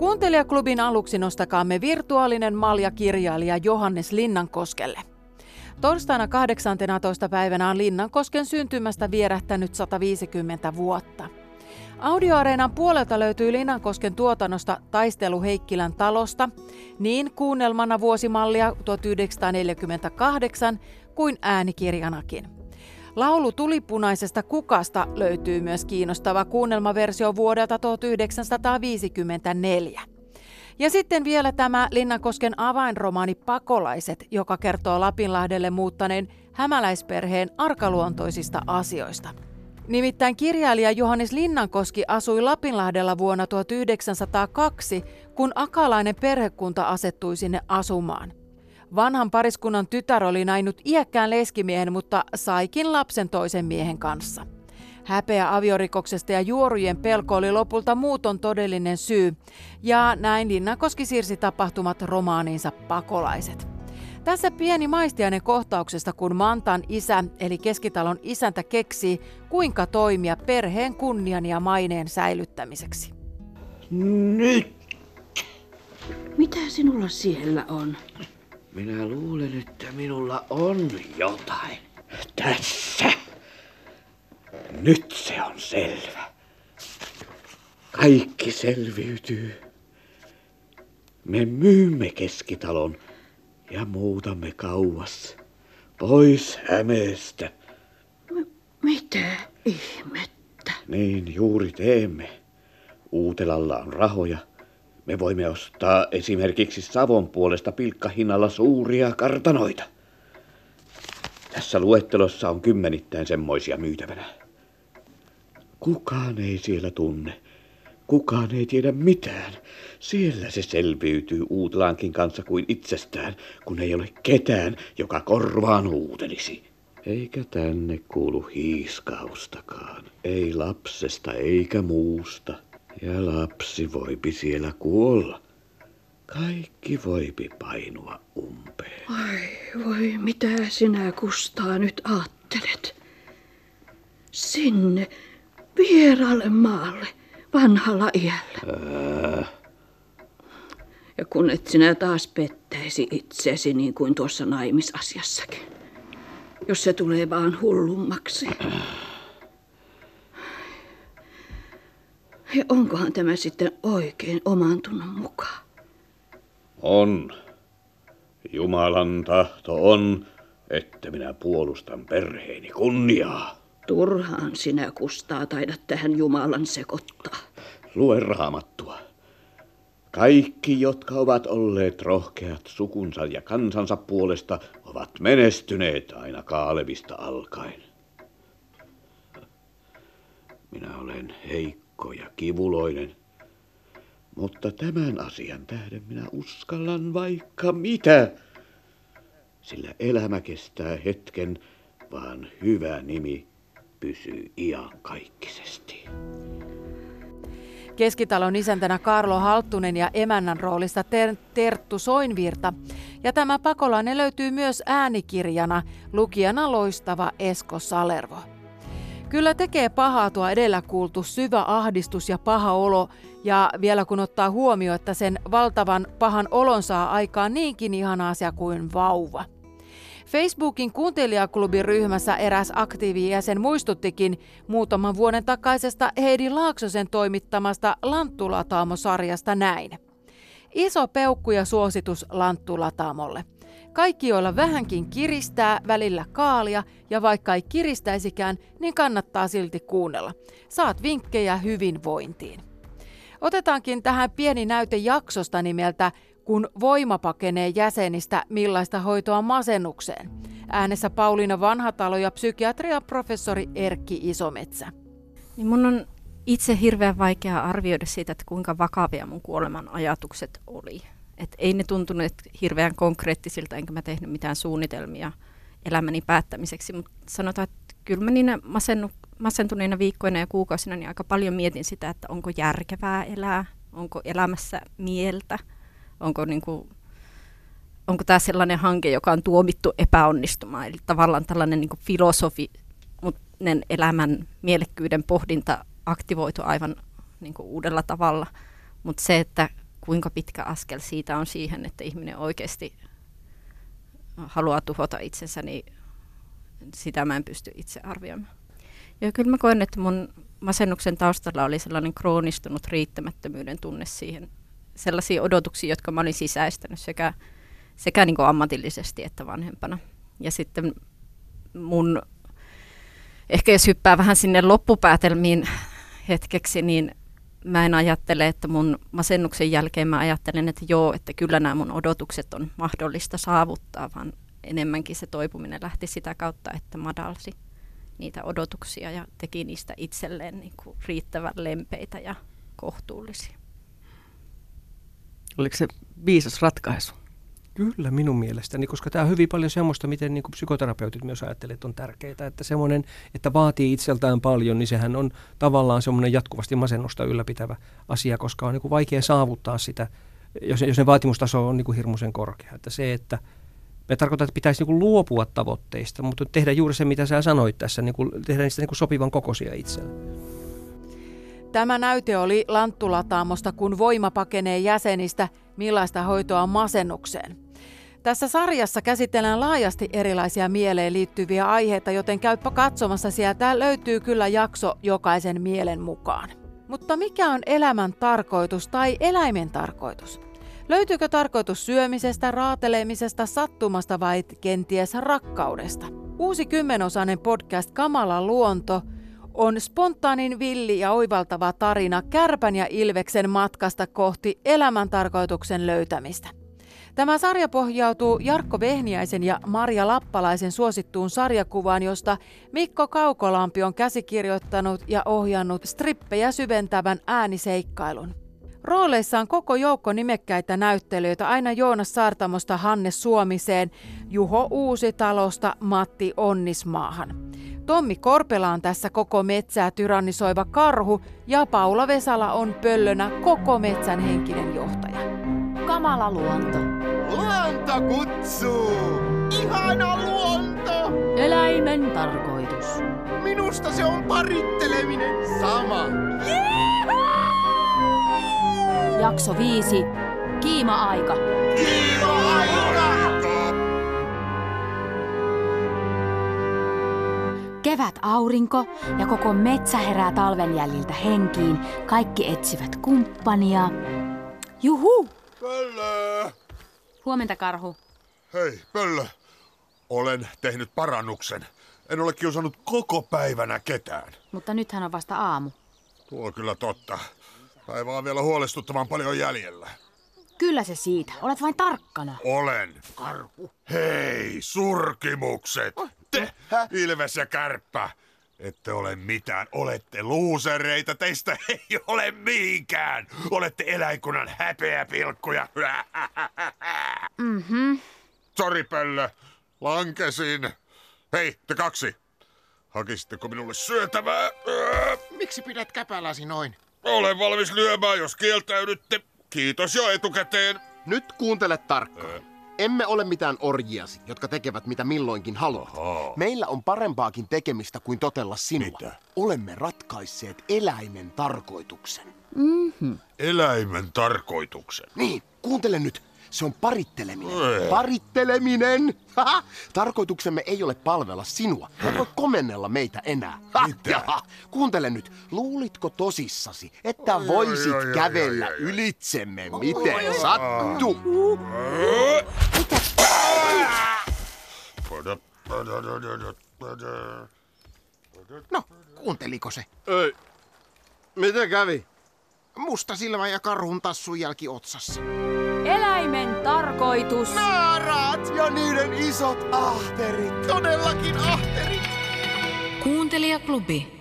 Kuuntelijaklubin aluksi nostakaamme virtuaalinen maljakirjailija Johannes Linnankoskelle. Torstaina 18. päivänä on Linnankosken syntymästä vierähtänyt 150 vuotta. Audioareenan puolelta löytyy Linnankosken tuotannosta Taistelu Heikkilän talosta, niin kuunnelmana vuosimallia 1948 kuin äänikirjanakin. Laulu tulipunaisesta kukasta löytyy myös kiinnostava kuunnelmaversio vuodelta 1954. Ja sitten vielä tämä Linnankosken avainromaani Pakolaiset, joka kertoo Lapinlahdelle muuttaneen hämäläisperheen arkaluontoisista asioista. Nimittäin kirjailija Johannes Linnankoski asui Lapinlahdella vuonna 1902, kun akalainen perhekunta asettui sinne asumaan. Vanhan pariskunnan tytär oli nainut iäkkään leskimiehen, mutta saikin lapsen toisen miehen kanssa. Häpeä aviorikoksesta ja juorujen pelko oli lopulta muuton todellinen syy, ja näin Linnankoski siirsi tapahtumat romaaniinsa Pakolaiset. Tässä pieni maistiainen kohtauksesta, kun Mantan isä, eli keskitalon isäntä keksii, kuinka toimia perheen kunnian ja maineen säilyttämiseksi. Nyt! Mitä sinulla siellä on? Minä luulen, että minulla on jotain. Tässä. Nyt se on selvä. Kaikki selviytyy. Me myymme keskitalon ja muutamme kauas. Pois Hämeestä. M- mitä ihmettä? Niin juuri teemme. Uutelalla on rahoja. Me voimme ostaa esimerkiksi Savon puolesta pilkkahinnalla suuria kartanoita. Tässä luettelossa on kymmenittäin semmoisia myytävänä. Kukaan ei siellä tunne. Kukaan ei tiedä mitään. Siellä se selviytyy Uutelaankin kanssa kuin itsestään, kun ei ole ketään, joka korvaan uutelisi. Eikä tänne kuulu hiiskaustakaan. Ei lapsesta eikä muusta. Ja lapsi voipi siellä kuolla. Kaikki voipi painua umpeen. Ai voi, mitä sinä Kustaa nyt ajattelet? Sinne, vieraalle maalle, vanhalla iällä. Ää, Ja kun et sinä taas pettäisi itseesi niin kuin tuossa naimisasiassakin. Jos se tulee vaan hullummaksi. Ja onkohan tämä sitten oikein oman tunnon mukaan? on. Jumalan tahto on, että minä puolustan perheeni kunniaa. Turhaan sinä Kustaa taidat tähän Jumalan sekoittaa. Lue raamattua. Kaikki, jotka ovat olleet rohkeat sukunsa ja kansansa puolesta, ovat menestyneet aina Kaalevista alkaen. Minä olen heikko ja kivuloinen, mutta tämän asian tähden minä uskallan vaikka mitä. Sillä elämä kestää hetken, vaan hyvä nimi pysyy iankaikkisesti. Keskitalon isäntänä Karlo Halttunen ja emännän roolista Ter- Terttu Soinvirta. Ja tämä pakolainen löytyy myös äänikirjana, lukijana loistava Esko Salervo. Kyllä tekee pahaa tuo edellä kuultu syvä ahdistus ja paha olo, ja vielä kun ottaa huomioon, että sen valtavan pahan olon saa aikaan niinkin ihana asia kuin vauva. Facebookin kuuntelijaklubin ryhmässä eräs aktiivijäsen muistuttikin muutaman vuoden takaisesta Heidi Laaksosen toimittamasta Lanttulataamo-sarjasta näin. Iso peukku ja suositus Lanttulataamolle. Kaikki, joilla vähänkin kiristää, välillä kaalia, ja vaikka ei kiristäisikään, niin kannattaa silti kuunnella. Saat vinkkejä hyvinvointiin. Otetaankin tähän pieni näyte jaksosta nimeltä Kun voima pakenee jäsenistä, millaista hoitoa masennukseen. Äänessä Pauliina Vanhatalo ja psykiatrian professori Erkki Isometsä. Niin mun on itse hirveän vaikea arvioida siitä, että kuinka vakavia mun kuoleman ajatukset oli. Et ei ne tuntuneet hirveän konkreettisilta, enkä mä tehnyt mitään suunnitelmia elämäni päättämiseksi, mutta sanotaan, että kyllä mä niinä masennu, masentuneina viikkoina ja kuukausina niin aika paljon mietin sitä, että onko järkevää elää, onko elämässä mieltä, onko, niin kuin, onko tämä sellainen hanke, joka on tuomittu epäonnistumaan. Eli tavallaan tällainen niin kuin filosofi, mutta elämän mielekkyyden pohdinta aktivoitu aivan niin kuin uudella tavalla. Mutta se, että kuinka pitkä askel siitä on siihen, että ihminen oikeasti haluaa tuhota itsensä, niin sitä mä en pysty itse arvioimaan. Ja kyllä mä koen, että mun masennuksen taustalla oli sellainen kroonistunut riittämättömyyden tunne siihen, sellaisia odotuksia, jotka mä olin sisäistänyt sekä, sekä niin ammatillisesti että vanhempana. Ja sitten mun, ehkä jos hyppää vähän sinne loppupäätelmiin hetkeksi, niin mä en ajattele, että mun masennuksen jälkeen mä ajattelen, että joo, että kyllä nämä mun odotukset on mahdollista saavuttaa, vaan enemmänkin se toipuminen lähti sitä kautta, että madalsi niitä odotuksia ja teki niistä itselleen niin kuin riittävän lempeitä ja kohtuullisia. Oliko se viisas ratkaisu? Kyllä minun mielestäni, koska tämä on hyvin paljon semmoista, miten niin kuin psykoterapeutit myös ajattelevat, että on tärkeää. Että semmoinen, että vaatii itseltään paljon, niin sehän on tavallaan semmoinen jatkuvasti masennusta ylläpitävä asia, koska on niin kuin vaikea saavuttaa sitä, jos, jos ne vaatimustaso on niin kuin hirmuisen korkea. Että se, että me tarkoitan, että pitäisi niin kuin luopua tavoitteista, mutta tehdä juuri se, mitä sä sanoit tässä, niin kuin tehdä niistä niin kuin sopivan kokoisia itselle. Tämä näyte oli Lanttulataamosta, kun voima pakenee jäsenistä, millaista hoitoa masennukseen. Tässä sarjassa käsitellään laajasti erilaisia mieleen liittyviä aiheita, joten käyppä katsomassa sieltä löytyy kyllä jakso jokaisen mielen mukaan. Mutta mikä on elämän tarkoitus tai eläimen tarkoitus? Löytyykö tarkoitus syömisestä, raatelemisesta, sattumasta vai kenties rakkaudesta? Uusi kymmenosainen podcast Kamala luonto on spontaanin villi ja oivaltava tarina kärpän ja ilveksen matkasta kohti elämän tarkoituksen löytämistä. Tämä sarja pohjautuu Jarkko Vehniäisen ja Marja Lappalaisen suosittuun sarjakuvaan, josta Mikko Kaukolampi on käsikirjoittanut ja ohjannut strippejä syventävän ääniseikkailun. Rooleissa on koko joukko nimekkäitä näyttelijöitä aina Joonas Saartamosta Hanne Suomiseen, Juho Uusitalosta Matti Onnismaahan. Tommi Korpela on tässä koko metsää tyrannisoiva karhu ja Paula Vesala on pöllönä koko metsän henkinen johtaja. Kamala luonto. Luonto kutsuu! Ihana luonto! Eläimen tarkoitus. Minusta se on paritteleminen sama. Jakso 5. Kiima-aika. Kiima-aika! Kevät aurinko ja koko metsä herää talven jäljiltä henkiin. Kaikki etsivät kumppania. Juhu! Pöllö! Huomenta, karhu. Hei, Pöllö. Olen tehnyt parannuksen. En ole kiusannut koko päivänä ketään. Mutta nythän on vasta aamu. Tuo on kyllä totta. Päivä on vielä huolestuttavan paljon jäljellä. Kyllä se siitä. Olet vain tarkkana. Olen. Karhu. Hei, surkimukset! Ilves ja Kärppä. Ette ole mitään. Olette luusereita. Teistä ei ole mihinkään. Olette eläinkunnan häpeäpilkkuja. Mhm. Sori, Pöllö. Lankesin. Hei, te kaksi. Hakisitteko minulle syötävää? Ää, Miksi pidät käpäläsi noin? Olen valmis lyömään, jos kieltäydytte. Kiitos jo etukäteen. Nyt kuuntele tarkkaan. Emme ole mitään orjiasi, jotka tekevät mitä milloinkin haluat. Ahaa. Meillä on parempaakin tekemistä kuin totella sinua. Mitä? Olemme ratkaisseet eläimen tarkoituksen. Eläimen tarkoituksen. Niin, kuuntele nyt. Se on paritteleminen. Ei. Paritteleminen! Haha. Tarkoituksemme ei ole palvella sinua. Et voi komennella meitä enää. Ha, Mitä? jaha. Kuuntele nyt. Luulitko tosissasi, että Oi, voisit oi, oi, kävellä oi, oi. ylitsemme miten sattuu? No, kuunteliko se? Ei. Miten kävi? Musta silmä ja karhun tassun jälki otsassa. Eläimen tarkoitus. Naaraat ja niiden isot ahterit. Todellakin ahterit. Kuuntelijaklubi.